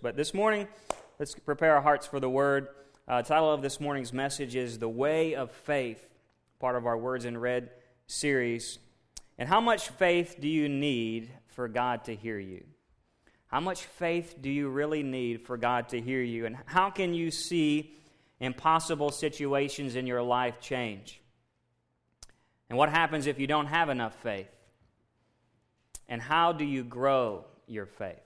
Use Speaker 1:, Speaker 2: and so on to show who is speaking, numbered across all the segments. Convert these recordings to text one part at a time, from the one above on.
Speaker 1: But this morning, let's prepare our hearts for the word. Uh, title of this morning's message is The Way of Faith, part of our Words in Red series. And how much faith do you need for God to hear you? How much faith do you really need for God to hear you? And how can you see impossible situations in your life change? And what happens if you don't have enough faith? And how do you grow your faith?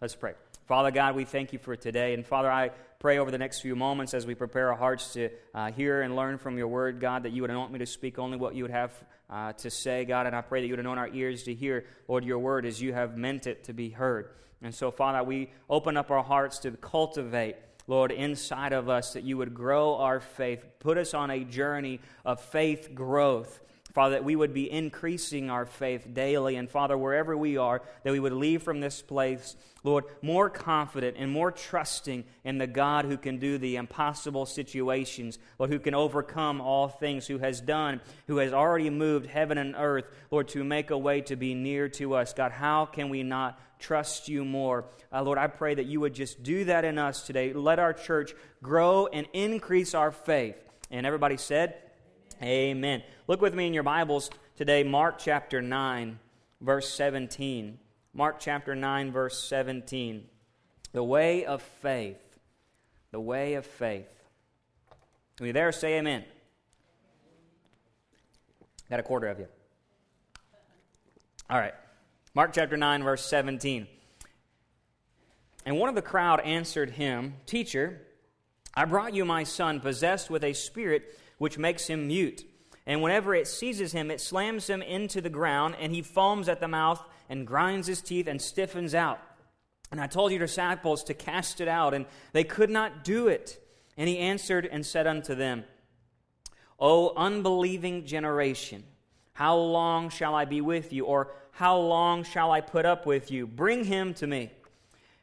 Speaker 1: Let's pray. Father God, we thank you for today. And Father, I pray over the next few moments as we prepare our hearts to uh, hear and learn from your word, God, that you would anoint me to speak only what you would have uh, to say, God. And I pray that you would anoint our ears to hear, Lord, your word as you have meant it to be heard. And so, Father, we open up our hearts to cultivate. Lord, inside of us, that you would grow our faith, put us on a journey of faith growth, Father, that we would be increasing our faith daily. And Father, wherever we are, that we would leave from this place, Lord, more confident and more trusting in the God who can do the impossible situations, Lord, who can overcome all things, who has done, who has already moved heaven and earth, Lord, to make a way to be near to us. God, how can we not trust you more? Uh, Lord, I pray that you would just do that in us today. Let our church grow and increase our faith. And everybody said, Amen. Look with me in your Bibles today, Mark chapter 9, verse 17. Mark chapter 9, verse 17. The way of faith. The way of faith. Are you there? Say amen. Got a quarter of you. All right. Mark chapter 9, verse 17. And one of the crowd answered him, Teacher, I brought you my son possessed with a spirit which makes him mute. And whenever it seizes him, it slams him into the ground, and he foams at the mouth and grinds his teeth and stiffens out. And I told your disciples to cast it out, and they could not do it. And he answered and said unto them, O unbelieving generation, how long shall I be with you? Or how long shall I put up with you? Bring him to me.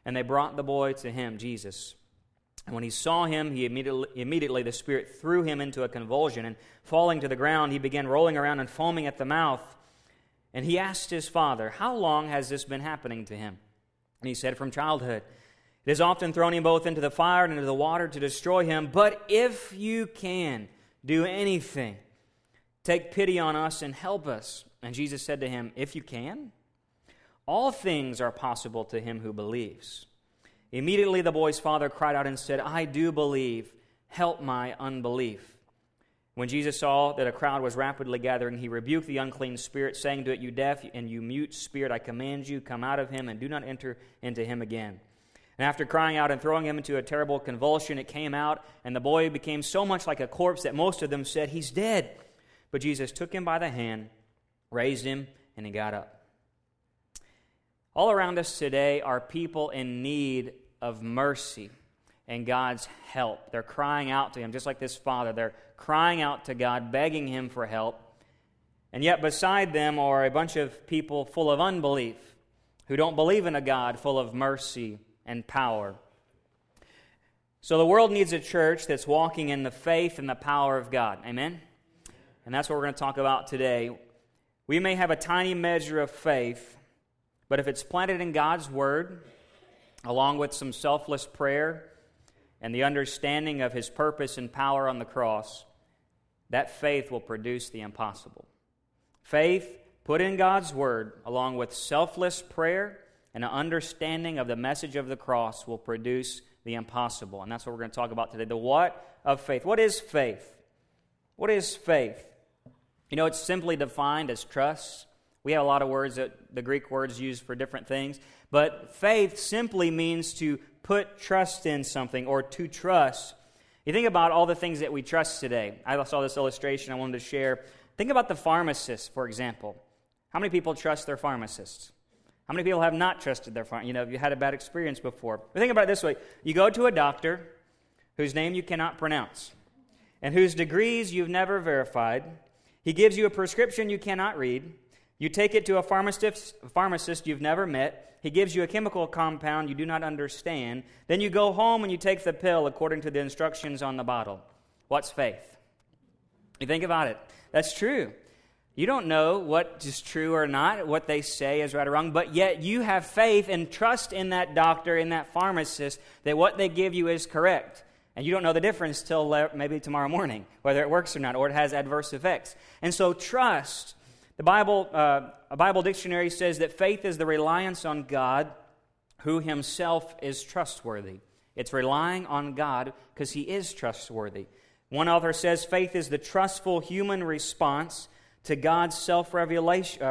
Speaker 1: And they brought the boy to him, Jesus. And when he saw him, he immediately, immediately the Spirit threw him into a convulsion, and falling to the ground, he began rolling around and foaming at the mouth. And he asked his father, How long has this been happening to him? And he said, From childhood. It has often thrown him both into the fire and into the water to destroy him. But if you can do anything, take pity on us and help us. And Jesus said to him, If you can, all things are possible to him who believes. Immediately the boy's father cried out and said, I do believe. Help my unbelief. When Jesus saw that a crowd was rapidly gathering, he rebuked the unclean spirit, saying to it, You deaf and you mute spirit, I command you, come out of him and do not enter into him again. And after crying out and throwing him into a terrible convulsion, it came out, and the boy became so much like a corpse that most of them said, He's dead. But Jesus took him by the hand, raised him, and he got up. All around us today are people in need of mercy and God's help. They're crying out to Him, just like this father. They're crying out to God, begging Him for help. And yet, beside them are a bunch of people full of unbelief who don't believe in a God full of mercy and power. So, the world needs a church that's walking in the faith and the power of God. Amen? And that's what we're going to talk about today. We may have a tiny measure of faith, but if it's planted in God's Word, along with some selfless prayer and the understanding of his purpose and power on the cross, that faith will produce the impossible. Faith put in God's word, along with selfless prayer and an understanding of the message of the cross, will produce the impossible. And that's what we're going to talk about today. The what of faith. What is faith? What is faith? You know, it's simply defined as trust. We have a lot of words that the Greek words used for different things. But faith simply means to put trust in something or to trust. You think about all the things that we trust today. I saw this illustration I wanted to share. Think about the pharmacist, for example. How many people trust their pharmacists? How many people have not trusted their pharmacist? You know, you had a bad experience before? But think about it this way you go to a doctor whose name you cannot pronounce and whose degrees you've never verified. He gives you a prescription you cannot read. You take it to a pharmacist, pharmacist you've never met. He gives you a chemical compound you do not understand. Then you go home and you take the pill according to the instructions on the bottle. What's faith? You think about it. That's true. You don't know what is true or not, what they say is right or wrong, but yet you have faith and trust in that doctor, in that pharmacist, that what they give you is correct. And you don't know the difference till maybe tomorrow morning, whether it works or not, or it has adverse effects. And so trust. The Bible, uh, a Bible dictionary says that faith is the reliance on God who himself is trustworthy. It's relying on God because he is trustworthy. One author says faith is the trustful human response to God's self uh,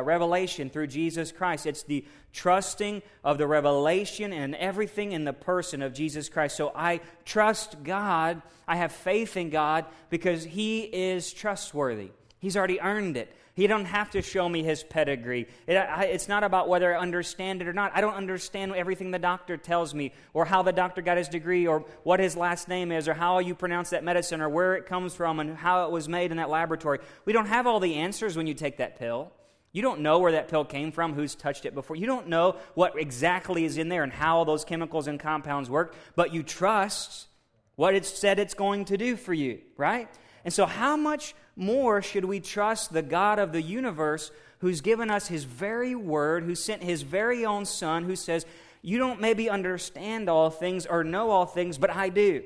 Speaker 1: revelation through Jesus Christ. It's the trusting of the revelation and everything in the person of Jesus Christ. So I trust God. I have faith in God because He is trustworthy. He's already earned it. He don't have to show me his pedigree. It, I, it's not about whether I understand it or not. I don't understand everything the doctor tells me, or how the doctor got his degree, or what his last name is, or how you pronounce that medicine, or where it comes from, and how it was made in that laboratory. We don't have all the answers when you take that pill. You don't know where that pill came from, who's touched it before. You don't know what exactly is in there and how those chemicals and compounds work, but you trust what it said it's going to do for you, right? And so, how much more should we trust the God of the universe who's given us his very word, who sent his very own son, who says, You don't maybe understand all things or know all things, but I do.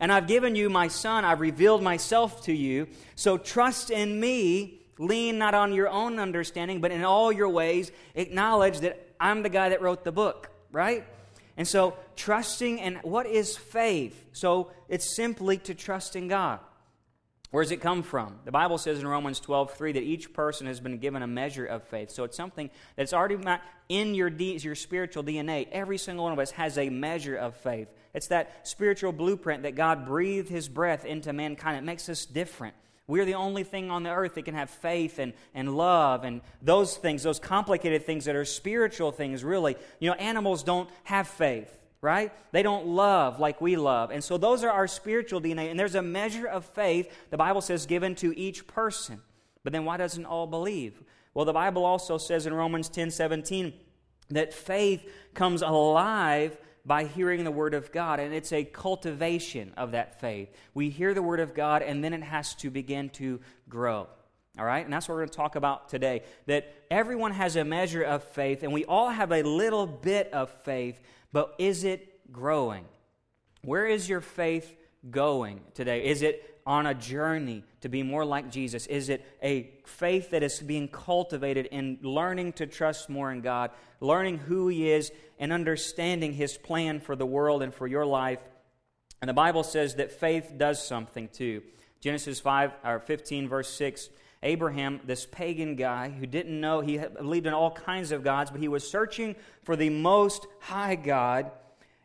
Speaker 1: And I've given you my son, I've revealed myself to you. So trust in me. Lean not on your own understanding, but in all your ways, acknowledge that I'm the guy that wrote the book, right? And so, trusting and what is faith? So, it's simply to trust in God. Where does it come from? The Bible says in Romans 12, 3 that each person has been given a measure of faith. So it's something that's already in your, your spiritual DNA. Every single one of us has a measure of faith. It's that spiritual blueprint that God breathed his breath into mankind. It makes us different. We're the only thing on the earth that can have faith and, and love and those things, those complicated things that are spiritual things, really. You know, animals don't have faith right? They don't love like we love. And so those are our spiritual DNA. And there's a measure of faith, the Bible says, given to each person. But then why doesn't all believe? Well, the Bible also says in Romans 10 17 that faith comes alive by hearing the Word of God, and it's a cultivation of that faith. We hear the Word of God, and then it has to begin to grow. All right? And that's what we're going to talk about today. That everyone has a measure of faith, and we all have a little bit of faith, but is it growing? Where is your faith going today? Is it on a journey to be more like Jesus? Is it a faith that is being cultivated in learning to trust more in God, learning who He is, and understanding His plan for the world and for your life? And the Bible says that faith does something too. Genesis 5 or 15 verse 6 Abraham, this pagan guy who didn't know, he believed in all kinds of gods, but he was searching for the most high God,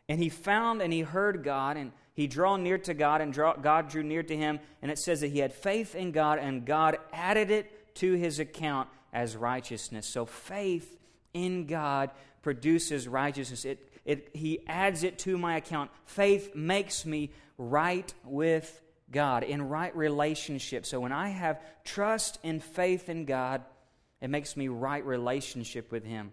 Speaker 1: and he found and he heard God, and he drew near to God, and draw, God drew near to him, and it says that he had faith in God, and God added it to his account as righteousness. So faith in God produces righteousness. It, it, he adds it to my account. Faith makes me right with God, in right relationship. So when I have trust and faith in God, it makes me right relationship with Him.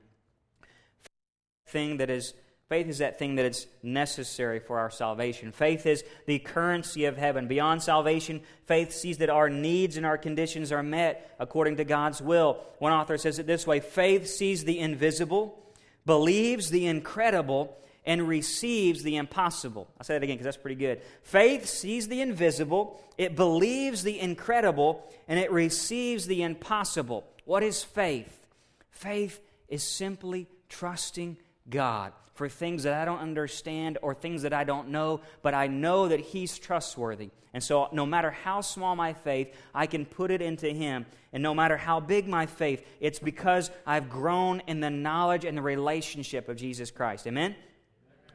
Speaker 1: Thing that is faith is that thing that is necessary for our salvation. Faith is the currency of heaven. Beyond salvation, faith sees that our needs and our conditions are met according to God's will. One author says it this way faith sees the invisible, believes the incredible, and receives the impossible. I'll say that again because that's pretty good. Faith sees the invisible, it believes the incredible, and it receives the impossible. What is faith? Faith is simply trusting God for things that I don't understand or things that I don't know, but I know that He's trustworthy. And so, no matter how small my faith, I can put it into Him. And no matter how big my faith, it's because I've grown in the knowledge and the relationship of Jesus Christ. Amen?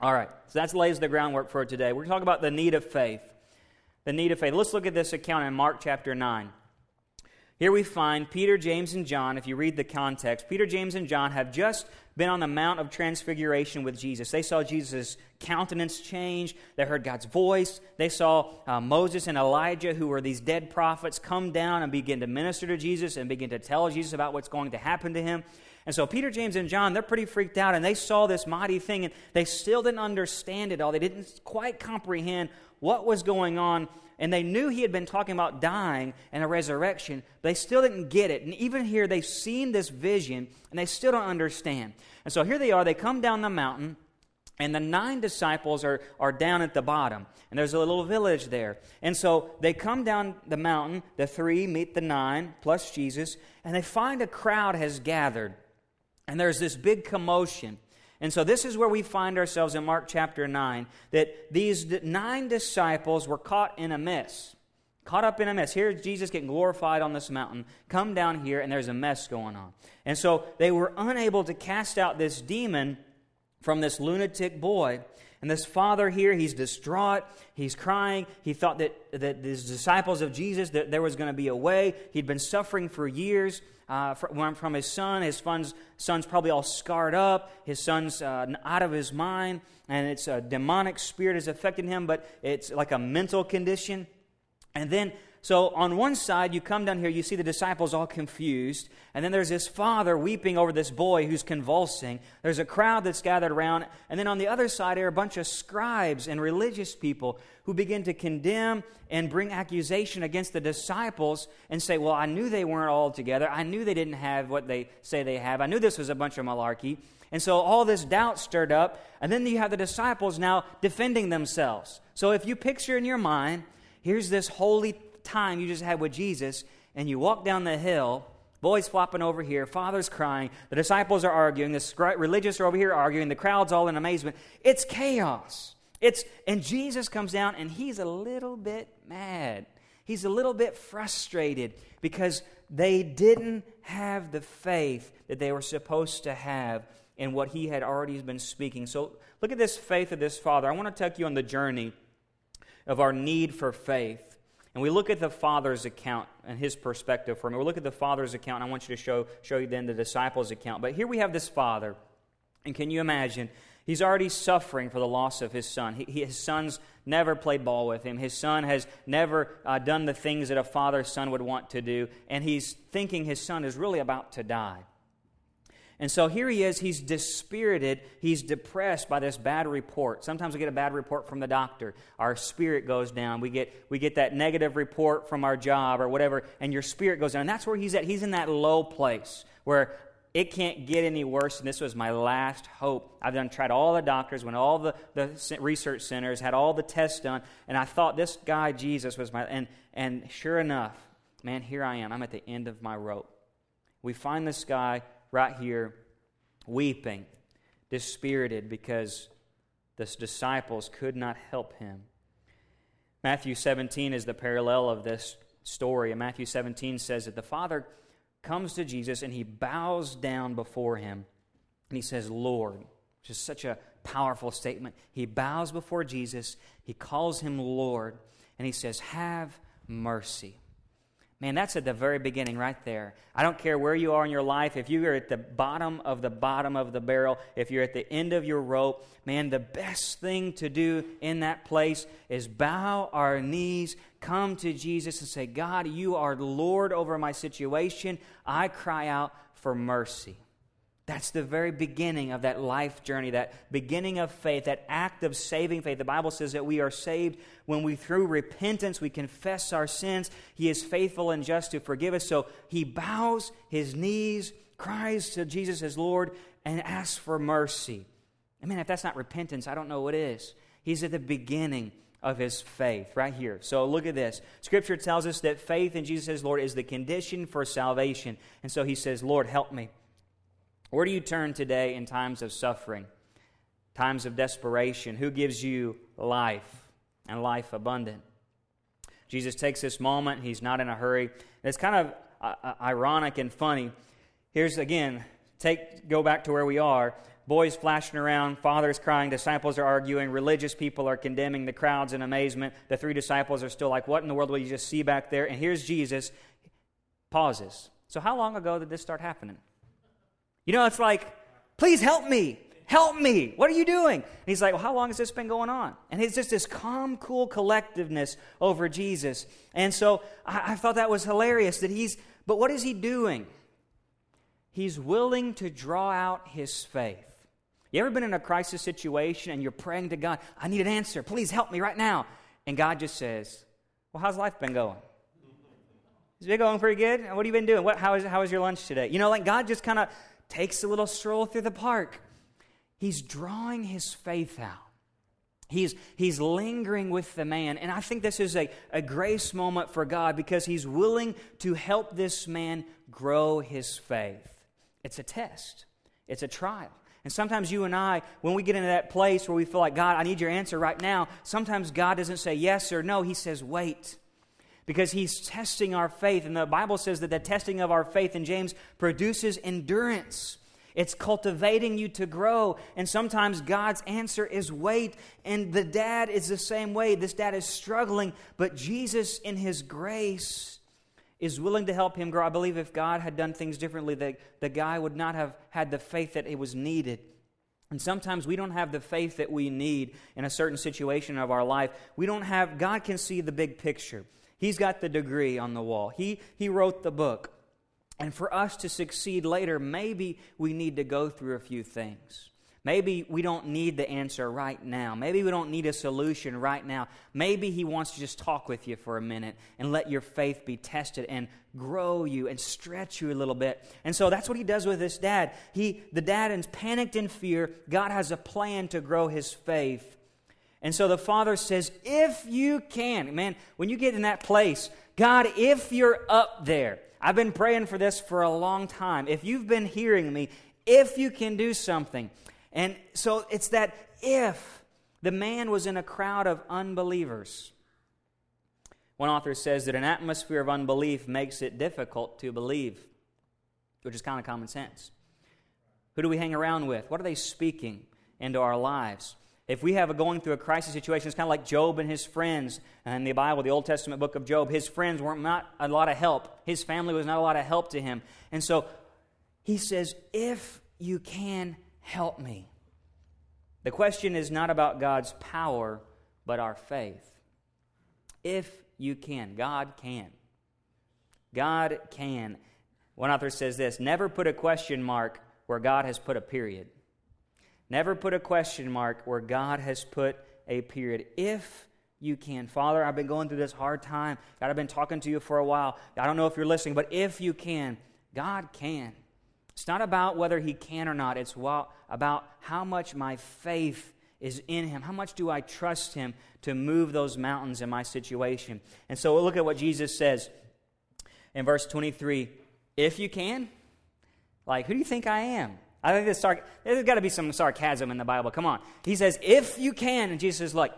Speaker 1: All right, so that lays the groundwork for today. We're going to talk about the need of faith. The need of faith. Let's look at this account in Mark chapter 9. Here we find Peter, James, and John. If you read the context, Peter, James, and John have just been on the Mount of Transfiguration with Jesus. They saw Jesus' countenance change. They heard God's voice. They saw uh, Moses and Elijah, who were these dead prophets, come down and begin to minister to Jesus and begin to tell Jesus about what's going to happen to him. And so Peter, James, and John, they're pretty freaked out, and they saw this mighty thing, and they still didn't understand it all. They didn't quite comprehend what was going on, and they knew he had been talking about dying and a resurrection, but they still didn't get it. And even here, they've seen this vision, and they still don't understand. And so here they are, they come down the mountain, and the nine disciples are, are down at the bottom. And there's a little village there. And so they come down the mountain, the three meet the nine, plus Jesus, and they find a crowd has gathered. And there's this big commotion. And so this is where we find ourselves in Mark chapter 9 that these nine disciples were caught in a mess. Caught up in a mess. Here Jesus getting glorified on this mountain. Come down here, and there's a mess going on. And so they were unable to cast out this demon from this lunatic boy. And this father here, he's distraught. He's crying. He thought that, that the disciples of Jesus, that there was going to be a way. He'd been suffering for years uh, from, from his son. His son's, son's probably all scarred up. His son's uh, out of his mind, and it's a demonic spirit is affecting him, but it's like a mental condition. And then so on one side, you come down here, you see the disciples all confused, and then there's this father weeping over this boy who's convulsing. There's a crowd that's gathered around, and then on the other side there are a bunch of scribes and religious people who begin to condemn and bring accusation against the disciples and say, Well, I knew they weren't all together. I knew they didn't have what they say they have. I knew this was a bunch of malarkey. And so all this doubt stirred up, and then you have the disciples now defending themselves. So if you picture in your mind, here's this holy time you just had with Jesus, and you walk down the hill, boys flopping over here, father's crying, the disciples are arguing, the religious are over here arguing, the crowd's all in amazement. It's chaos. It's and Jesus comes down and he's a little bit mad. He's a little bit frustrated because they didn't have the faith that they were supposed to have in what he had already been speaking. So look at this faith of this father. I want to take you on the journey of our need for faith. And we look at the Father's account and his perspective for me. We look at the Father's account, and I want you to show, show you then the disciples' account. But here we have this Father, and can you imagine? He's already suffering for the loss of his son. He, his son's never played ball with him. His son has never uh, done the things that a father's son would want to do, and he's thinking his son is really about to die. And so here he is, he's dispirited, he's depressed by this bad report. Sometimes we get a bad report from the doctor. Our spirit goes down. We get, we get that negative report from our job or whatever, and your spirit goes down. And that's where he's at. He's in that low place where it can't get any worse, and this was my last hope. I've done tried all the doctors, went all the, the research centers, had all the tests done, and I thought this guy, Jesus, was my and and sure enough, man, here I am. I'm at the end of my rope. We find this guy right here weeping, dispirited because the disciples could not help him. Matthew 17 is the parallel of this story. And Matthew 17 says that the Father comes to Jesus and he bows down before him and he says, Lord, which is such a powerful statement. He bows before Jesus, he calls him Lord, and he says, Have mercy. Man, that's at the very beginning right there. I don't care where you are in your life. If you're at the bottom of the bottom of the barrel, if you're at the end of your rope, man, the best thing to do in that place is bow our knees, come to Jesus and say, God, you are Lord over my situation. I cry out for mercy. That's the very beginning of that life journey, that beginning of faith, that act of saving faith. The Bible says that we are saved when we, through repentance, we confess our sins. He is faithful and just to forgive us. So he bows his knees, cries to Jesus as Lord, and asks for mercy. I mean, if that's not repentance, I don't know what is. He's at the beginning of his faith right here. So look at this. Scripture tells us that faith in Jesus as Lord is the condition for salvation. And so he says, Lord, help me. Where do you turn today in times of suffering, times of desperation? Who gives you life and life abundant? Jesus takes this moment. He's not in a hurry. It's kind of uh, uh, ironic and funny. Here's again, take go back to where we are. Boys flashing around, fathers crying, disciples are arguing, religious people are condemning, the crowds in amazement. The three disciples are still like, What in the world will you just see back there? And here's Jesus, pauses. So, how long ago did this start happening? You know, it's like, please help me. Help me. What are you doing? And he's like, well, how long has this been going on? And it's just this calm, cool collectiveness over Jesus. And so I, I thought that was hilarious that he's, but what is he doing? he's willing to draw out his faith. You ever been in a crisis situation and you're praying to God, I need an answer. Please help me right now. And God just says, Well, how's life been going? Has it been going pretty good? What have you been doing? What, how, is, how was your lunch today? You know, like God just kind of takes a little stroll through the park. He's drawing his faith out. He's, he's lingering with the man. And I think this is a, a grace moment for God because he's willing to help this man grow his faith. It's a test, it's a trial. And sometimes you and I, when we get into that place where we feel like, God, I need your answer right now, sometimes God doesn't say yes or no. He says, wait. Because he's testing our faith. And the Bible says that the testing of our faith in James produces endurance. It's cultivating you to grow. And sometimes God's answer is wait. And the dad is the same way. This dad is struggling, but Jesus, in his grace, is willing to help him grow. I believe if God had done things differently, the, the guy would not have had the faith that it was needed. And sometimes we don't have the faith that we need in a certain situation of our life. We don't have, God can see the big picture. He's got the degree on the wall, He, he wrote the book. And for us to succeed later, maybe we need to go through a few things. Maybe we don't need the answer right now. Maybe we don't need a solution right now. Maybe He wants to just talk with you for a minute and let your faith be tested and grow you and stretch you a little bit. And so that's what He does with this dad. He, the dad is panicked in fear. God has a plan to grow his faith. And so the father says, If you can, man, when you get in that place, God, if you're up there, I've been praying for this for a long time. If you've been hearing me, if you can do something. And so it's that if the man was in a crowd of unbelievers. One author says that an atmosphere of unbelief makes it difficult to believe, which is kind of common sense. Who do we hang around with? What are they speaking into our lives? If we have a going through a crisis situation, it's kind of like Job and his friends in the Bible, the Old Testament book of Job. His friends weren't not a lot of help. His family was not a lot of help to him. And so he says, If you can help me. The question is not about God's power, but our faith. If you can, God can. God can. One author says this never put a question mark where God has put a period. Never put a question mark where God has put a period. If you can. Father, I've been going through this hard time. God, I've been talking to you for a while. I don't know if you're listening, but if you can, God can. It's not about whether He can or not, it's about how much my faith is in Him. How much do I trust Him to move those mountains in my situation? And so we'll look at what Jesus says in verse 23 If you can, like, who do you think I am? I think there's, sarc- there's got to be some sarcasm in the Bible. Come on. He says, if you can. And Jesus is like,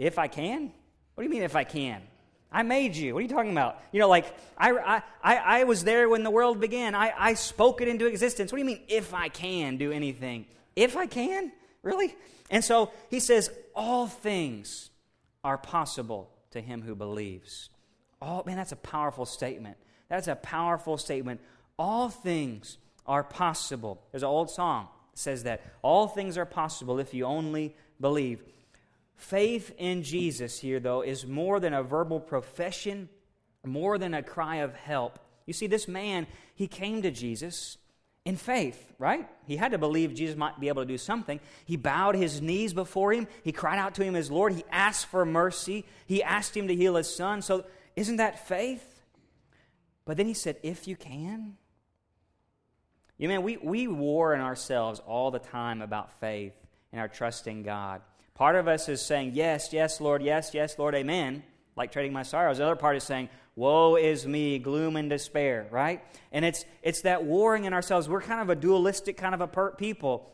Speaker 1: if I can? What do you mean, if I can? I made you. What are you talking about? You know, like, I, I, I was there when the world began. I, I spoke it into existence. What do you mean, if I can do anything? If I can? Really? And so he says, all things are possible to him who believes. Oh, man, that's a powerful statement. That's a powerful statement. All things are possible. There's an old song that says that. All things are possible if you only believe. Faith in Jesus here, though, is more than a verbal profession, more than a cry of help. You see, this man, he came to Jesus in faith, right? He had to believe Jesus might be able to do something. He bowed his knees before him. He cried out to him as Lord. He asked for mercy. He asked him to heal his son. So, isn't that faith? But then he said, If you can, you man, we, we war in ourselves all the time about faith and our trust in God. Part of us is saying, Yes, yes, Lord, yes, yes, Lord, amen, like trading my sorrows. The other part is saying, Woe is me, gloom and despair, right? And it's, it's that warring in ourselves. We're kind of a dualistic kind of a per- people.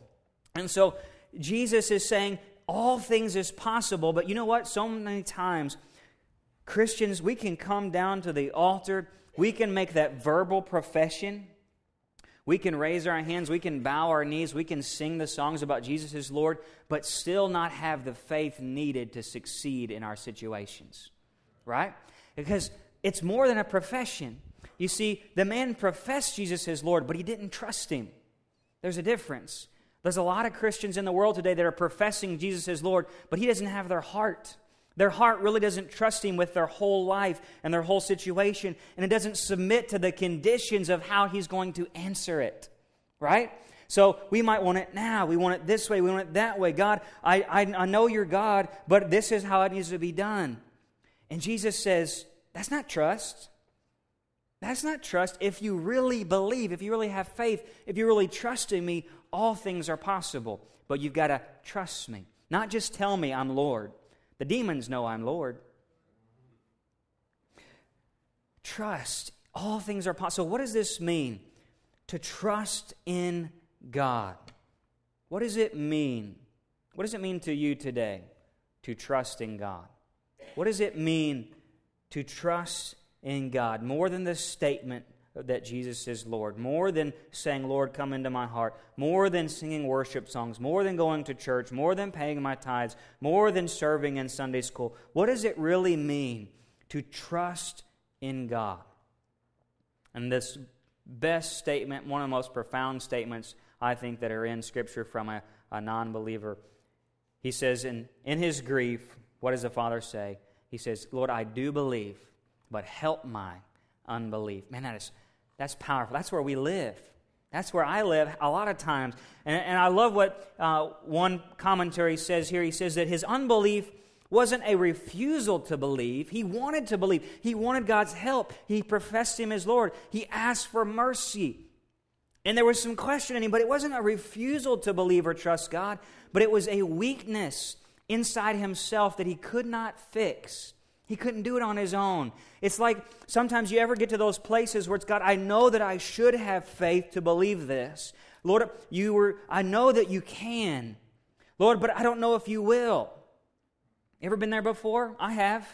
Speaker 1: And so Jesus is saying, All things is possible, but you know what? So many times, Christians, we can come down to the altar, we can make that verbal profession we can raise our hands, we can bow our knees, we can sing the songs about Jesus as Lord, but still not have the faith needed to succeed in our situations. Right? Because it's more than a profession. You see, the man professed Jesus as Lord, but he didn't trust him. There's a difference. There's a lot of Christians in the world today that are professing Jesus as Lord, but he doesn't have their heart. Their heart really doesn't trust Him with their whole life and their whole situation, and it doesn't submit to the conditions of how He's going to answer it. right? So we might want it now. We want it this way. We want it that way. God, I, I, I know you're God, but this is how it needs to be done. And Jesus says, that's not trust. That's not trust. If you really believe, if you really have faith, if you really trust in me, all things are possible. But you've got to trust me. Not just tell me I'm Lord. The demons know I'm Lord. Trust. All things are possible. What does this mean? To trust in God. What does it mean? What does it mean to you today to trust in God? What does it mean to trust in God? More than the statement that Jesus is Lord, more than saying, Lord, come into my heart, more than singing worship songs, more than going to church, more than paying my tithes, more than serving in Sunday school. What does it really mean to trust in God? And this best statement, one of the most profound statements I think, that are in Scripture from a, a non believer. He says, in, in his grief, what does the Father say? He says, Lord, I do believe, but help my unbelief. Man, that is, that's powerful. That's where we live. That's where I live a lot of times. And, and I love what uh, one commentary says here. He says that his unbelief wasn't a refusal to believe. He wanted to believe. He wanted God's help. He professed Him as Lord. He asked for mercy. And there was some questioning, but it wasn't a refusal to believe or trust God, but it was a weakness inside himself that he could not fix. He couldn't do it on his own. It's like sometimes you ever get to those places where it's God, I know that I should have faith to believe this. Lord, you were I know that you can. Lord, but I don't know if you will. Ever been there before? I have.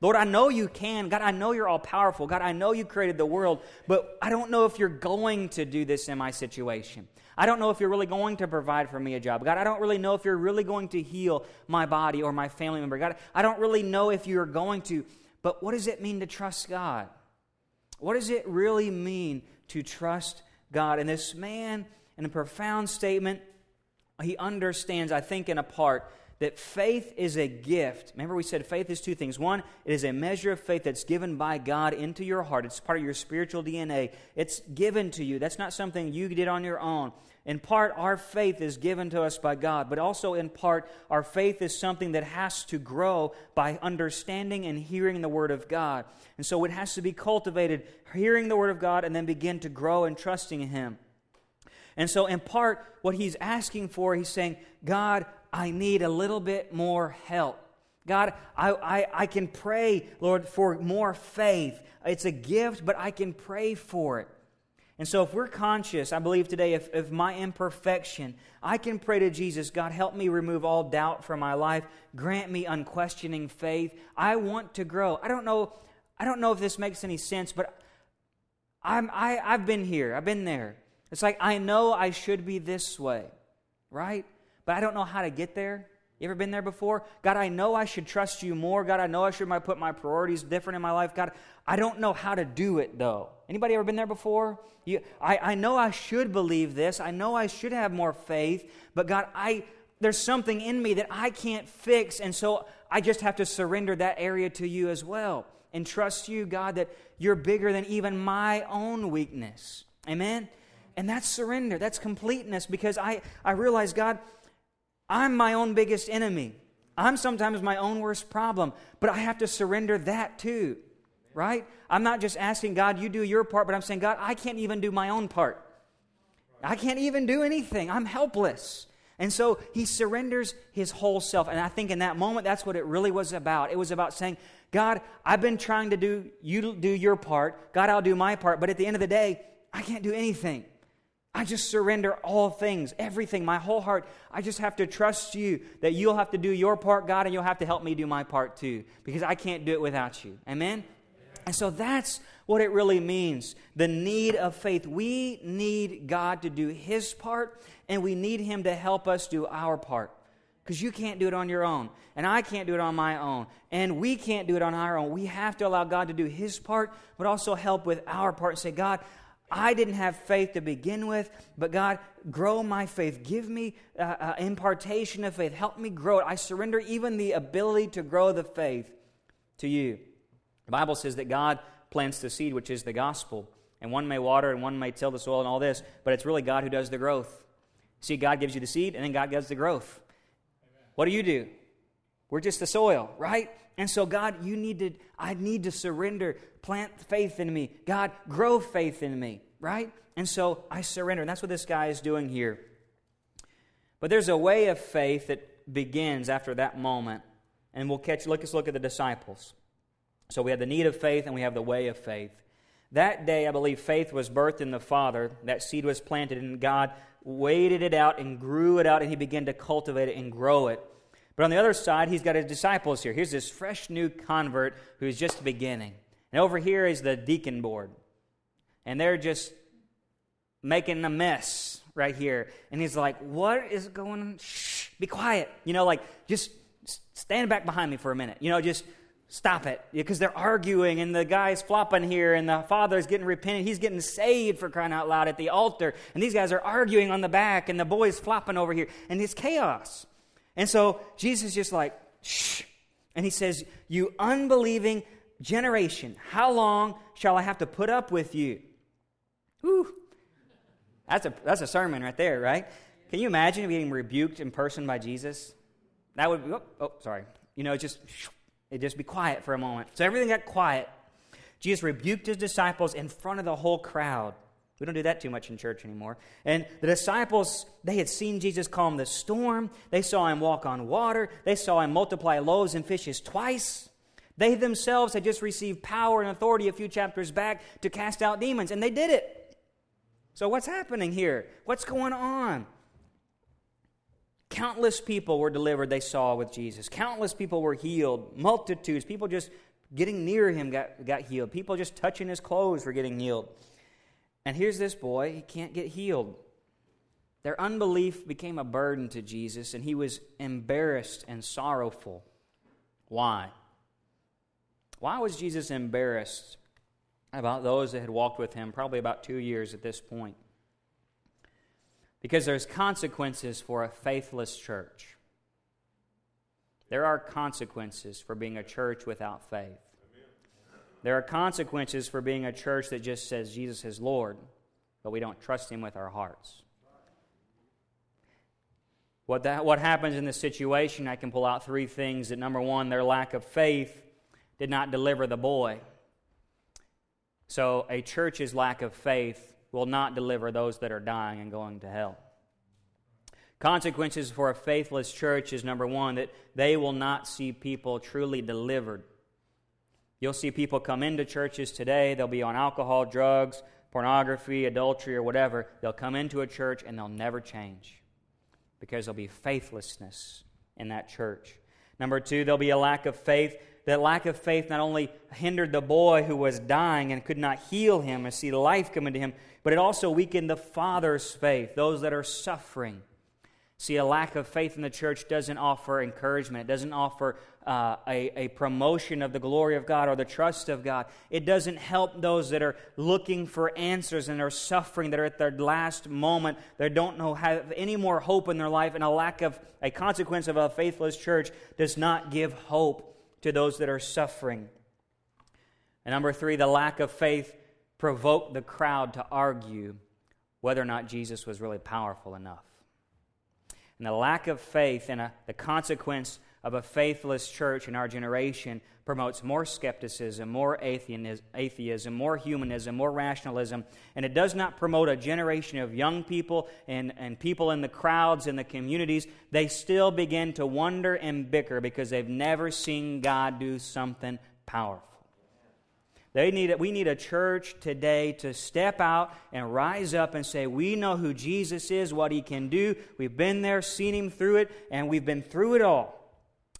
Speaker 1: Lord, I know you can. God, I know you're all powerful. God, I know you created the world, but I don't know if you're going to do this in my situation. I don't know if you're really going to provide for me a job. God, I don't really know if you're really going to heal my body or my family member. God, I don't really know if you're going to. But what does it mean to trust God? What does it really mean to trust God? And this man, in a profound statement, he understands, I think, in a part, that faith is a gift. Remember, we said faith is two things. One, it is a measure of faith that's given by God into your heart, it's part of your spiritual DNA. It's given to you. That's not something you did on your own. In part, our faith is given to us by God, but also in part, our faith is something that has to grow by understanding and hearing the Word of God. And so it has to be cultivated, hearing the Word of God, and then begin to grow and trusting in Him. And so, in part, what he's asking for, he's saying, God, I need a little bit more help. God, I, I, I can pray, Lord, for more faith. It's a gift, but I can pray for it. And so, if we're conscious, I believe today, of, of my imperfection, I can pray to Jesus God, help me remove all doubt from my life. Grant me unquestioning faith. I want to grow. I don't know, I don't know if this makes any sense, but I'm, I, I've been here, I've been there. It's like I know I should be this way, right? But I don't know how to get there. You ever been there before? God, I know I should trust you more. God, I know I should put my priorities different in my life. God, I don't know how to do it though. Anybody ever been there before? You, I, I know I should believe this. I know I should have more faith, but God, I there's something in me that I can't fix, and so I just have to surrender that area to you as well and trust you, God, that you're bigger than even my own weakness. Amen? And that's surrender. That's completeness because I, I realize, God, I'm my own biggest enemy. I'm sometimes my own worst problem, but I have to surrender that too, right? I'm not just asking God, you do your part, but I'm saying, God, I can't even do my own part. I can't even do anything. I'm helpless. And so he surrenders his whole self. And I think in that moment, that's what it really was about. It was about saying, God, I've been trying to do, you do your part. God, I'll do my part. But at the end of the day, I can't do anything. I just surrender all things, everything, my whole heart. I just have to trust you that you'll have to do your part, God, and you'll have to help me do my part too, because I can't do it without you. Amen? And so that's what it really means the need of faith. We need God to do His part, and we need Him to help us do our part. Because you can't do it on your own, and I can't do it on my own, and we can't do it on our own. We have to allow God to do His part, but also help with our part and say, God, I didn't have faith to begin with, but God, grow my faith. Give me uh, uh, impartation of faith. Help me grow it. I surrender even the ability to grow the faith to you. The Bible says that God plants the seed, which is the gospel, And one may water and one may till the soil and all this, but it's really God who does the growth. See, God gives you the seed and then God does the growth. Amen. What do you do? We're just the soil, right? And so, God, you need to, I need to surrender. Plant faith in me. God, grow faith in me, right? And so I surrender. And that's what this guy is doing here. But there's a way of faith that begins after that moment. And we'll catch, look, let's look at the disciples. So we have the need of faith and we have the way of faith. That day, I believe faith was birthed in the Father. That seed was planted, and God waited it out and grew it out, and He began to cultivate it and grow it. But on the other side, He's got His disciples here. Here's this fresh new convert who's just beginning. And over here is the deacon board. And they're just making a mess right here. And he's like, What is going on? Shh, be quiet. You know, like, just stand back behind me for a minute. You know, just stop it. Because they're arguing, and the guy's flopping here, and the father's getting repentant. He's getting saved for crying out loud at the altar. And these guys are arguing on the back, and the boy's flopping over here. And it's chaos. And so Jesus is just like, Shh. And he says, You unbelieving generation, how long shall I have to put up with you? Whew. That's a, that's a sermon right there, right? Can you imagine being rebuked in person by Jesus? That would be, oh, oh sorry. You know, just, it just be quiet for a moment. So everything got quiet. Jesus rebuked his disciples in front of the whole crowd. We don't do that too much in church anymore. And the disciples, they had seen Jesus calm the storm. They saw him walk on water. They saw him multiply loaves and fishes twice. They themselves had just received power and authority a few chapters back to cast out demons, and they did it. So, what's happening here? What's going on? Countless people were delivered, they saw with Jesus. Countless people were healed. Multitudes, people just getting near him got, got healed. People just touching his clothes were getting healed. And here's this boy, he can't get healed. Their unbelief became a burden to Jesus, and he was embarrassed and sorrowful. Why? Why was Jesus embarrassed? about those that had walked with him, probably about two years at this point. Because there's consequences for a faithless church. There are consequences for being a church without faith. There are consequences for being a church that just says Jesus is Lord, but we don't trust Him with our hearts. What, that, what happens in this situation, I can pull out three things that number one, their lack of faith did not deliver the boy. So, a church's lack of faith will not deliver those that are dying and going to hell. Consequences for a faithless church is number one, that they will not see people truly delivered. You'll see people come into churches today, they'll be on alcohol, drugs, pornography, adultery, or whatever. They'll come into a church and they'll never change because there'll be faithlessness in that church. Number two, there'll be a lack of faith that lack of faith not only hindered the boy who was dying and could not heal him and see life come into him, but it also weakened the father's faith, those that are suffering. See, a lack of faith in the church doesn't offer encouragement. It doesn't offer uh, a, a promotion of the glory of God or the trust of God. It doesn't help those that are looking for answers and are suffering, that are at their last moment, that don't know have any more hope in their life. And a lack of a consequence of a faithless church does not give hope to those that are suffering. And number three, the lack of faith provoked the crowd to argue whether or not Jesus was really powerful enough. And the lack of faith and uh, the consequence of a faithless church in our generation promotes more skepticism, more atheism, more humanism, more rationalism, and it does not promote a generation of young people and, and people in the crowds in the communities. They still begin to wonder and bicker because they've never seen God do something powerful. They need. We need a church today to step out and rise up and say, We know who Jesus is, what he can do. We've been there, seen him through it, and we've been through it all.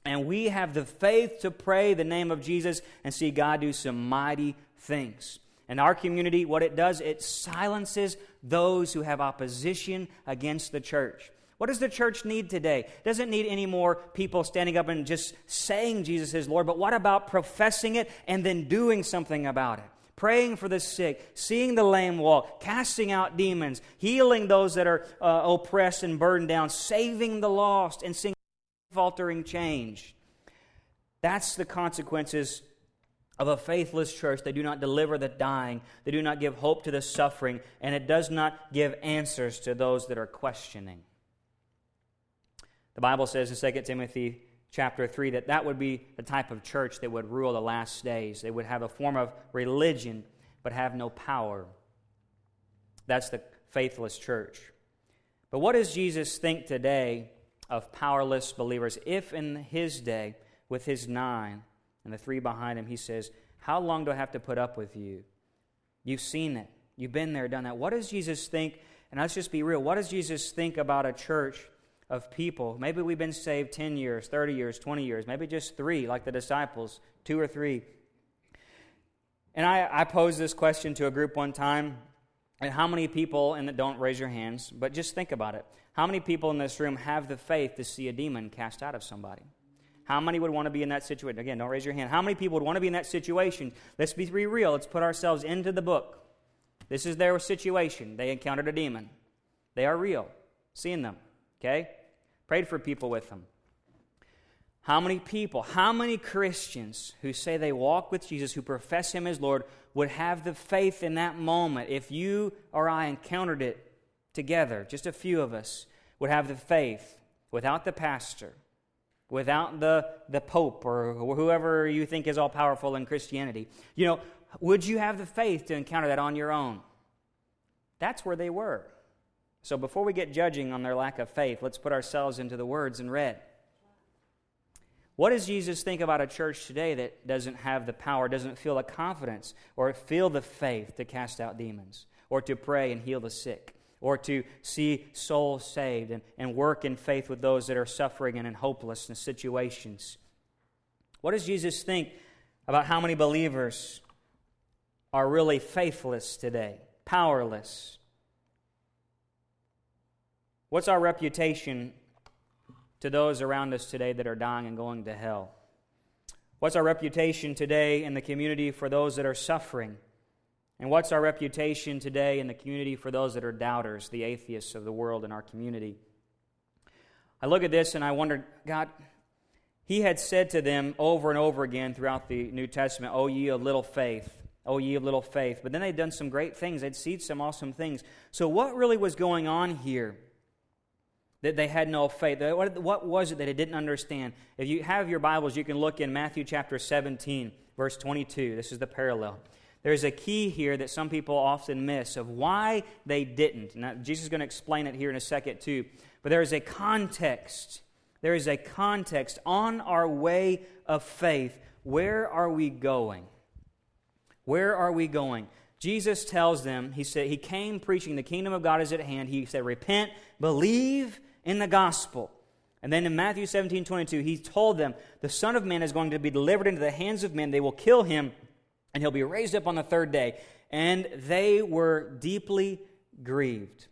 Speaker 1: And we have the faith to pray the name of Jesus and see God do some mighty things. In our community, what it does, it silences those who have opposition against the church. What does the church need today? It doesn't need any more people standing up and just saying Jesus is Lord, but what about professing it and then doing something about it? Praying for the sick, seeing the lame walk, casting out demons, healing those that are uh, oppressed and burdened down, saving the lost, and seeing altering change. That's the consequences of a faithless church. They do not deliver the dying, they do not give hope to the suffering, and it does not give answers to those that are questioning. The Bible says in 2 Timothy chapter 3 that that would be the type of church that would rule the last days. They would have a form of religion but have no power. That's the faithless church. But what does Jesus think today of powerless believers if in his day, with his nine and the three behind him, he says, How long do I have to put up with you? You've seen it. You've been there, done that. What does Jesus think? And let's just be real. What does Jesus think about a church of people? Maybe we've been saved 10 years, 30 years, 20 years, maybe just three, like the disciples, two or three. And I, I posed this question to a group one time. And how many people, and don't raise your hands, but just think about it. How many people in this room have the faith to see a demon cast out of somebody? How many would want to be in that situation? Again, don't raise your hand. How many people would want to be in that situation? Let's be real. Let's put ourselves into the book. This is their situation. They encountered a demon. They are real. Seeing them. Okay? Prayed for people with them. How many people, how many Christians who say they walk with Jesus, who profess Him as Lord, would have the faith in that moment if you or I encountered it together, just a few of us, would have the faith without the pastor, without the, the Pope or whoever you think is all powerful in Christianity. You know, would you have the faith to encounter that on your own? That's where they were. So before we get judging on their lack of faith, let's put ourselves into the words and read. What does Jesus think about a church today that doesn't have the power, doesn't feel the confidence, or feel the faith to cast out demons, or to pray and heal the sick, or to see souls saved and, and work in faith with those that are suffering and in hopelessness situations? What does Jesus think about how many believers are really faithless today, powerless? What's our reputation to those around us today that are dying and going to hell? What's our reputation today in the community for those that are suffering? And what's our reputation today in the community for those that are doubters, the atheists of the world in our community? I look at this and I wonder, God, He had said to them over and over again throughout the New Testament, O ye of little faith, O ye of little faith. But then they'd done some great things, they'd seen some awesome things. So, what really was going on here? That they had no faith. What was it that they didn't understand? If you have your Bibles, you can look in Matthew chapter 17, verse 22. This is the parallel. There's a key here that some people often miss of why they didn't. Now, Jesus is going to explain it here in a second, too. But there is a context. There is a context on our way of faith. Where are we going? Where are we going? Jesus tells them, he said, He came preaching the kingdom of God is at hand. He said, Repent, believe, in the gospel. And then in Matthew 17 22, he told them, The Son of Man is going to be delivered into the hands of men. They will kill him, and he'll be raised up on the third day. And they were deeply grieved.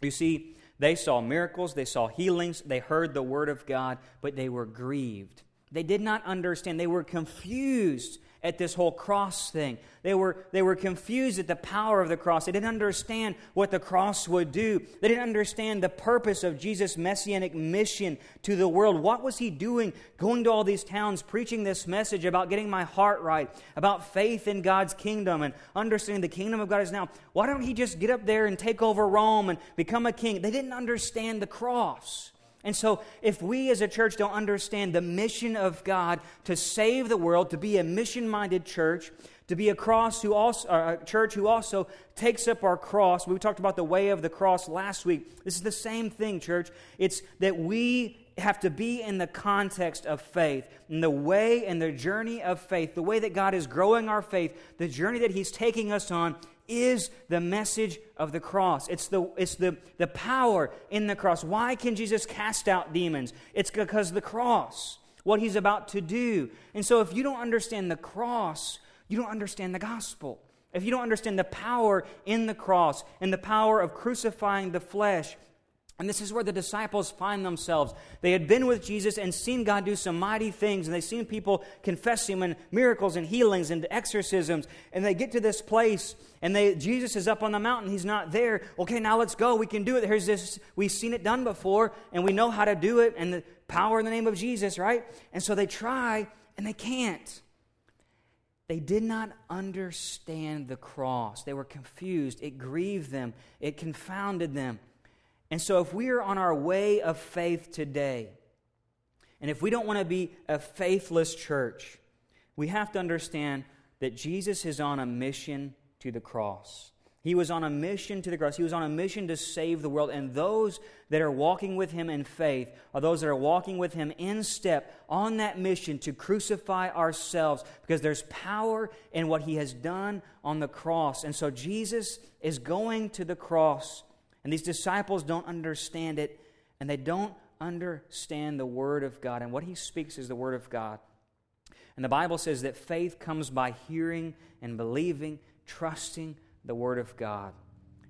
Speaker 1: You see, they saw miracles, they saw healings, they heard the word of God, but they were grieved. They did not understand, they were confused at this whole cross thing. They were, they were confused at the power of the cross. They didn't understand what the cross would do. They didn't understand the purpose of Jesus' messianic mission to the world. What was he doing going to all these towns, preaching this message about getting my heart right, about faith in God's kingdom and understanding the kingdom of God is now? Why don't he just get up there and take over Rome and become a king? They didn't understand the cross. And so, if we as a church don't understand the mission of God to save the world, to be a mission minded church, to be a cross who also, uh, a church who also takes up our cross. We talked about the way of the cross last week. This is the same thing, church. It's that we have to be in the context of faith, in the way and the journey of faith, the way that God is growing our faith, the journey that He's taking us on is the message of the cross. It's, the, it's the, the power in the cross. Why can Jesus cast out demons? It's because the cross, what he's about to do. And so, if you don't understand the cross, you don't understand the gospel. If you don't understand the power in the cross and the power of crucifying the flesh and this is where the disciples find themselves. They had been with Jesus and seen God do some mighty things, and they've seen people confess Him in miracles and healings and exorcisms. And they get to this place, and they, Jesus is up on the mountain. He's not there. Okay, now let's go. We can do it. Here's this. We've seen it done before, and we know how to do it, and the power in the name of Jesus, right? And so they try, and they can't. they did not understand the cross. They were confused. It grieved them, it confounded them. And so, if we are on our way of faith today, and if we don't want to be a faithless church, we have to understand that Jesus is on a mission to the cross. He was on a mission to the cross. He was on a mission to save the world. And those that are walking with him in faith are those that are walking with him in step on that mission to crucify ourselves because there's power in what he has done on the cross. And so Jesus is going to the cross. And these disciples don't understand it. And they don't understand the Word of God. And what he speaks is the Word of God. And the Bible says that faith comes by hearing and believing, trusting the Word of God.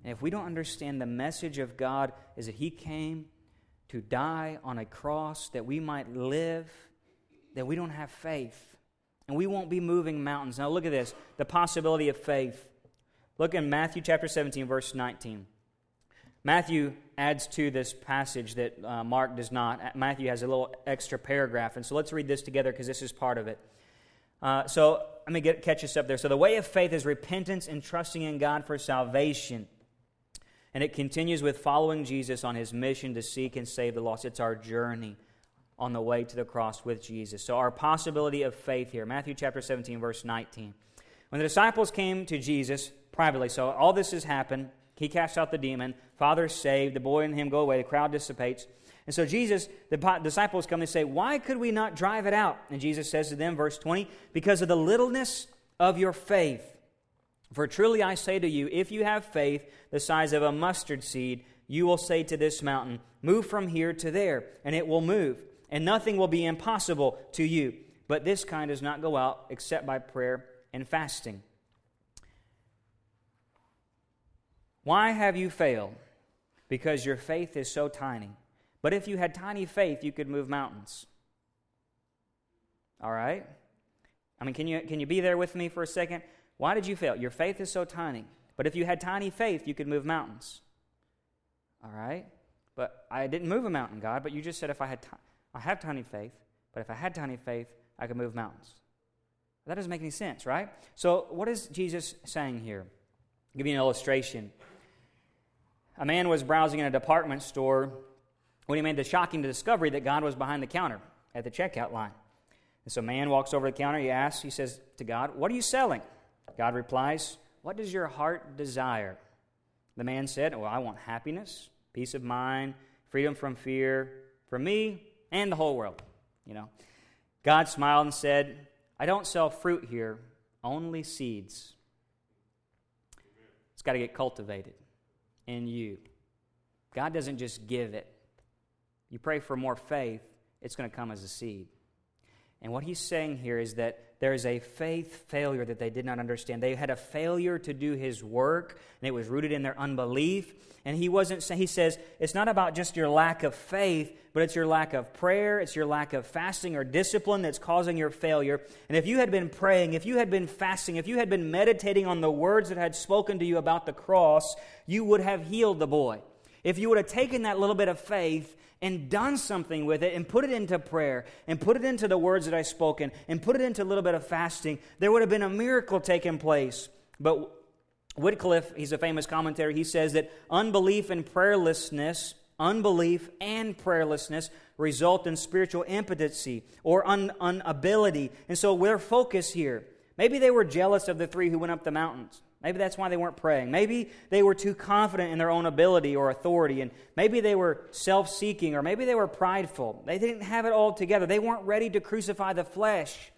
Speaker 1: And if we don't understand the message of God is that He came to die on a cross that we might live, that we don't have faith. And we won't be moving mountains. Now look at this the possibility of faith. Look in Matthew chapter 17, verse 19. Matthew adds to this passage that uh, Mark does not. Matthew has a little extra paragraph. And so let's read this together because this is part of it. Uh, so let me get, catch us up there. So the way of faith is repentance and trusting in God for salvation. And it continues with following Jesus on his mission to seek and save the lost. It's our journey on the way to the cross with Jesus. So, our possibility of faith here, Matthew chapter 17, verse 19. When the disciples came to Jesus privately, so all this has happened, he cast out the demon, Father is saved, the boy and him go away, the crowd dissipates. And so Jesus, the disciples come and say, Why could we not drive it out? And Jesus says to them, verse 20, Because of the littleness of your faith. For truly I say to you, if you have faith the size of a mustard seed, you will say to this mountain, Move from here to there, and it will move, and nothing will be impossible to you. But this kind does not go out except by prayer and fasting. Why have you failed? Because your faith is so tiny. But if you had tiny faith, you could move mountains. All right? I mean, can you, can you be there with me for a second? Why did you fail? Your faith is so tiny. But if you had tiny faith, you could move mountains. All right? But I didn't move a mountain, God, but you just said if I had t- I have tiny faith, but if I had tiny faith, I could move mountains. That doesn't make any sense, right? So, what is Jesus saying here? I'll give you an illustration. A man was browsing in a department store when he made the shocking discovery that God was behind the counter at the checkout line. And so man walks over to the counter, he asks, he says to God, What are you selling? God replies, What does your heart desire? The man said, Well, I want happiness, peace of mind, freedom from fear, for me and the whole world. You know. God smiled and said, I don't sell fruit here, only seeds. It's got to get cultivated in you. God doesn't just give it, you pray for more faith, it's going to come as a seed. And what he's saying here is that there is a faith failure that they did not understand. They had a failure to do his work, and it was rooted in their unbelief. And he wasn't he says it's not about just your lack of faith, but it's your lack of prayer, it's your lack of fasting or discipline that's causing your failure. And if you had been praying, if you had been fasting, if you had been meditating on the words that had spoken to you about the cross, you would have healed the boy. If you would have taken that little bit of faith and done something with it and put it into prayer and put it into the words that I've spoken and put it into a little bit of fasting, there would have been a miracle taking place. But Wycliffe, he's a famous commentator, he says that unbelief and prayerlessness, unbelief and prayerlessness result in spiritual impotency or un- unability. And so, their focus here, maybe they were jealous of the three who went up the mountains. Maybe that's why they weren't praying. Maybe they were too confident in their own ability or authority, and maybe they were self seeking, or maybe they were prideful. They didn't have it all together. They weren't ready to crucify the flesh.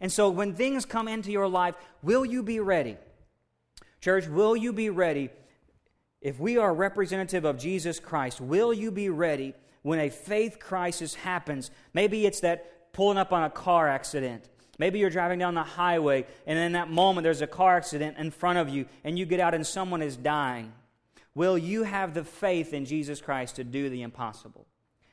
Speaker 1: And so, when things come into your life, will you be ready? Church, will you be ready? If we are representative of Jesus Christ, will you be ready when a faith crisis happens? Maybe it's that pulling up on a car accident. Maybe you're driving down the highway, and in that moment there's a car accident in front of you, and you get out and someone is dying. Will you have the faith in Jesus Christ to do the impossible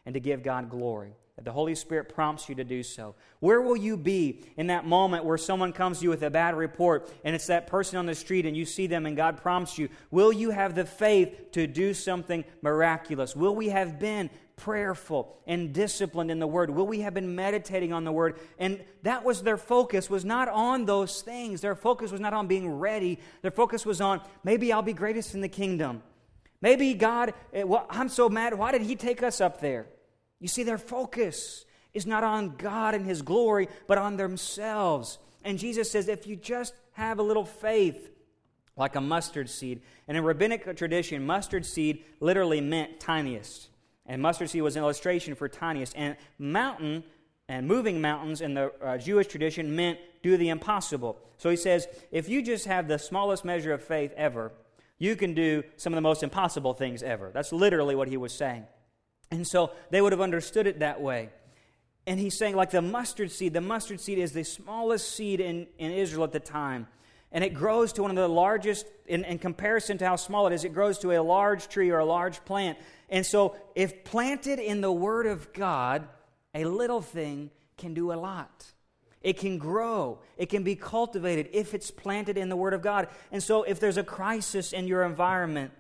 Speaker 1: and to give God glory? That the Holy Spirit prompts you to do so. Where will you be in that moment where someone comes to you with a bad report and it's that person on the street and you see them and God prompts you? Will you have the faith to do something miraculous? Will we have been prayerful and disciplined in the Word? Will we have been meditating on the Word? And that was their focus, was not on those things. Their focus was not on being ready. Their focus was on maybe I'll be greatest in the kingdom. Maybe God, eh, I'm so mad. Why did He take us up there? You see, their focus is not on God and His glory, but on themselves. And Jesus says, if you just have a little faith, like a mustard seed. And in rabbinic tradition, mustard seed literally meant tiniest. And mustard seed was an illustration for tiniest. And mountain and moving mountains in the uh, Jewish tradition meant do the impossible. So he says, if you just have the smallest measure of faith ever, you can do some of the most impossible things ever. That's literally what he was saying. And so they would have understood it that way. And he's saying, like the mustard seed, the mustard seed is the smallest seed in, in Israel at the time and it grows to one of the largest, in, in, comparison to how small it is, it grows to a large tree or a large plant. And so, if planted in the Word of God, a little thing can do a lot. It can grow, it can be cultivated if it's planted in the Word of God. And so, if there's a crisis in your environment,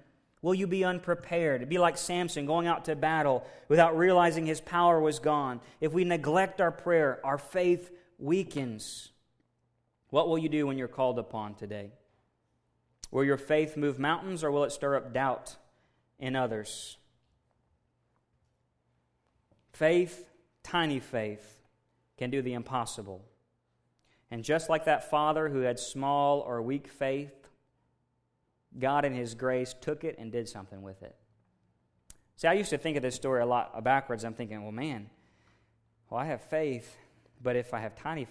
Speaker 1: will you be unprepared? It'd be like Samson going out to battle without realizing his power was gone. If we neglect our prayer, our faith weakens. What will you do when you're called upon today? Will your faith move mountains or will it stir up doubt in others? Faith, tiny faith, can do the impossible. And just like that father who had small or weak faith, God in His grace took it and did something with it. See, I used to think of this story a lot backwards. I'm thinking, well, man, well, I have faith, but if I have tiny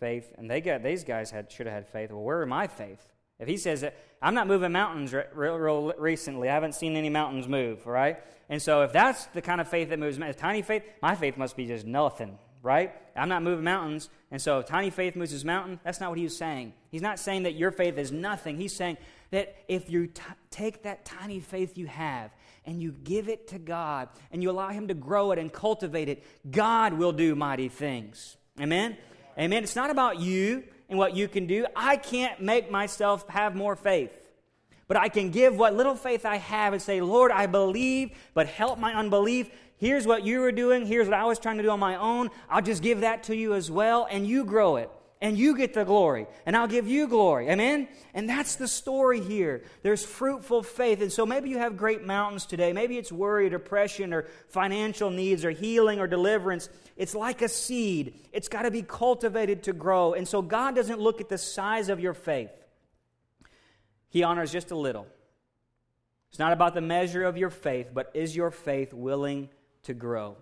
Speaker 1: faith, and they got these guys had should have had faith. Well, where are my faith? If he says that I'm not moving mountains real, real recently, I haven't seen any mountains move, right? And so if that's the kind of faith that moves, tiny faith, my faith must be just nothing, right? I'm not moving mountains, and so tiny faith moves his mountain. That's not what he's saying. He's not saying that your faith is nothing. He's saying that if you t- take that tiny faith you have and you give it to God and you allow Him to grow it and cultivate it, God will do mighty things. Amen? Amen. It's not about you and what you can do. I can't make myself have more faith. But I can give what little faith I have and say, Lord, I believe, but help my unbelief. Here's what you were doing. Here's what I was trying to do on my own. I'll just give that to you as well, and you grow it and you get the glory, and I'll give you glory. Amen? And that's the story here. There's fruitful faith. And so maybe you have great mountains today. Maybe it's worry, or depression, or financial needs, or healing, or deliverance. It's like a seed, it's got to be cultivated to grow. And so God doesn't look at the size of your faith, He honors just a little. It's not about the measure of your faith, but is your faith willing to grow?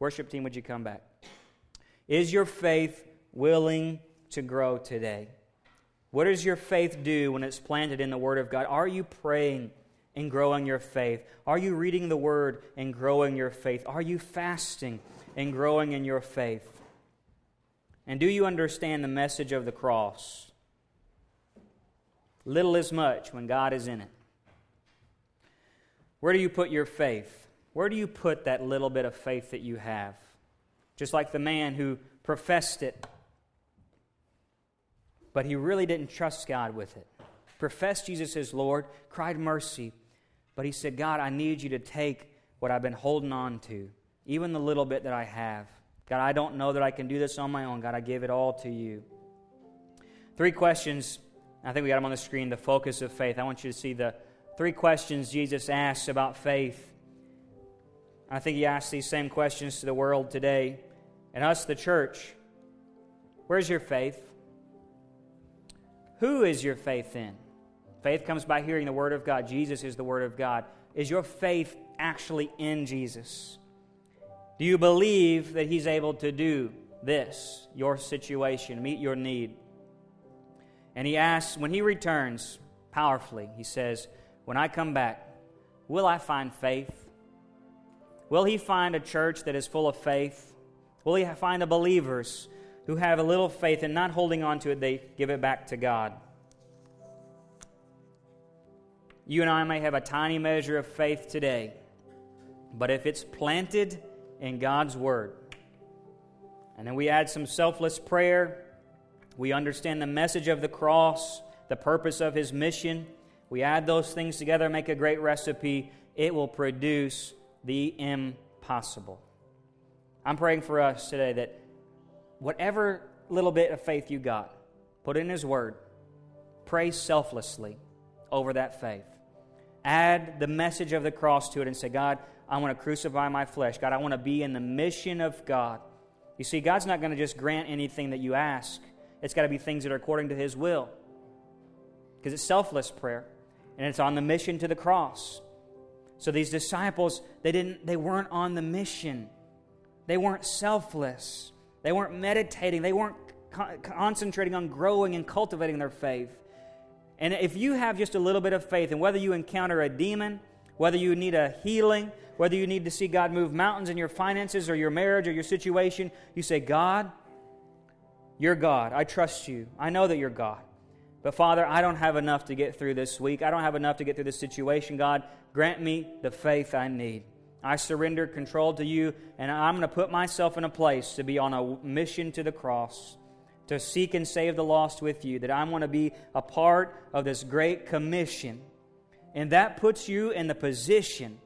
Speaker 1: Worship team, would you come back? Is your faith willing to grow today? What does your faith do when it's planted in the Word of God? Are you praying and growing your faith? Are you reading the Word and growing your faith? Are you fasting and growing in your faith? And do you understand the message of the cross? Little is much when God is in it. Where do you put your faith? Where do you put that little bit of faith that you have? Just like the man who professed it but he really didn't trust God with it. Professed Jesus as Lord, cried mercy, but he said, God, I need you to take what I've been holding on to, even the little bit that I have. God, I don't know that I can do this on my own. God, I give it all to you. Three questions. I think we got them on the screen. The focus of faith. I want you to see the three questions Jesus asks about faith. I think he asks these same questions to the world today and us, the church. Where's your faith? Who is your faith in? Faith comes by hearing the Word of God. Jesus is the Word of God. Is your faith actually in Jesus? Do you believe that He's able to do this, your situation, meet your need? And He asks, when He returns powerfully, He says, When I come back, will I find faith? Will He find a church that is full of faith? Will He find a believers who have a little faith and not holding on to it, they give it back to God. You and I may have a tiny measure of faith today, but if it's planted in God's Word, and then we add some selfless prayer, we understand the message of the cross, the purpose of His mission, we add those things together, make a great recipe, it will produce the impossible. I'm praying for us today that whatever little bit of faith you got, put in His Word. Pray selflessly over that faith. Add the message of the cross to it and say, God, I want to crucify my flesh. God, I want to be in the mission of God. You see, God's not going to just grant anything that you ask, it's got to be things that are according to His will. Because it's selfless prayer, and it's on the mission to the cross. So these disciples, they didn't they weren't on the mission. They weren't selfless. They weren't meditating. They weren't concentrating on growing and cultivating their faith. And if you have just a little bit of faith, and whether you encounter a demon, whether you need a healing, whether you need to see God move mountains in your finances or your marriage or your situation, you say, God, you're God. I trust you. I know that you're God. But Father, I don't have enough to get through this week. I don't have enough to get through this situation. God, grant me the faith I need. I surrender control to you, and I'm going to put myself in a place to be on a mission to the cross to seek and save the lost with you, that I want to be a part of this great commission. And that puts you in the position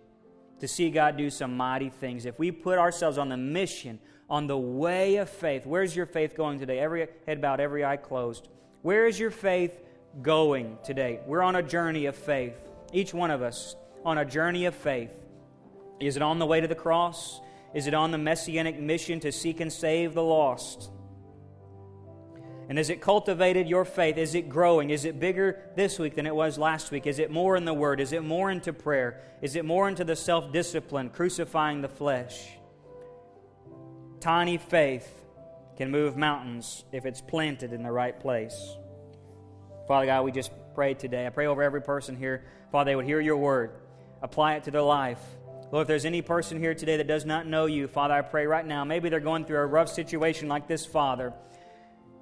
Speaker 1: to see God do some mighty things. If we put ourselves on the mission, on the way of faith, where's your faith going today? Every head bowed, every eye closed. Where is your faith going today? We're on a journey of faith. Each one of us on a journey of faith. Is it on the way to the cross? Is it on the messianic mission to seek and save the lost? And has it cultivated your faith? Is it growing? Is it bigger this week than it was last week? Is it more in the Word? Is it more into prayer? Is it more into the self discipline, crucifying the flesh? Tiny faith can move mountains if it's planted in the right place. Father God, we just pray today. I pray over every person here, Father, they would hear your word, apply it to their life. Lord, if there's any person here today that does not know you, Father, I pray right now, maybe they're going through a rough situation like this, Father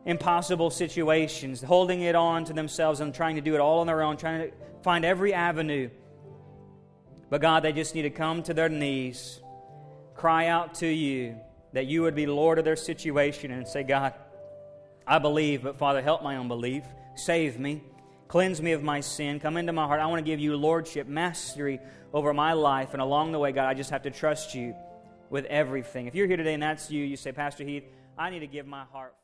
Speaker 1: impossible situations, holding it on to themselves and trying to do it all on their own, trying to find every avenue. But God, they just need to come to their knees, cry out to you that you would be Lord of their situation and say, God, I believe, but Father, help my unbelief. Save me. Cleanse me of my sin. Come into my heart. I want to give you lordship, mastery over my life. And along the way, God, I just have to trust you with everything. If you're here today and that's you, you say, Pastor Heath, I need to give my heart.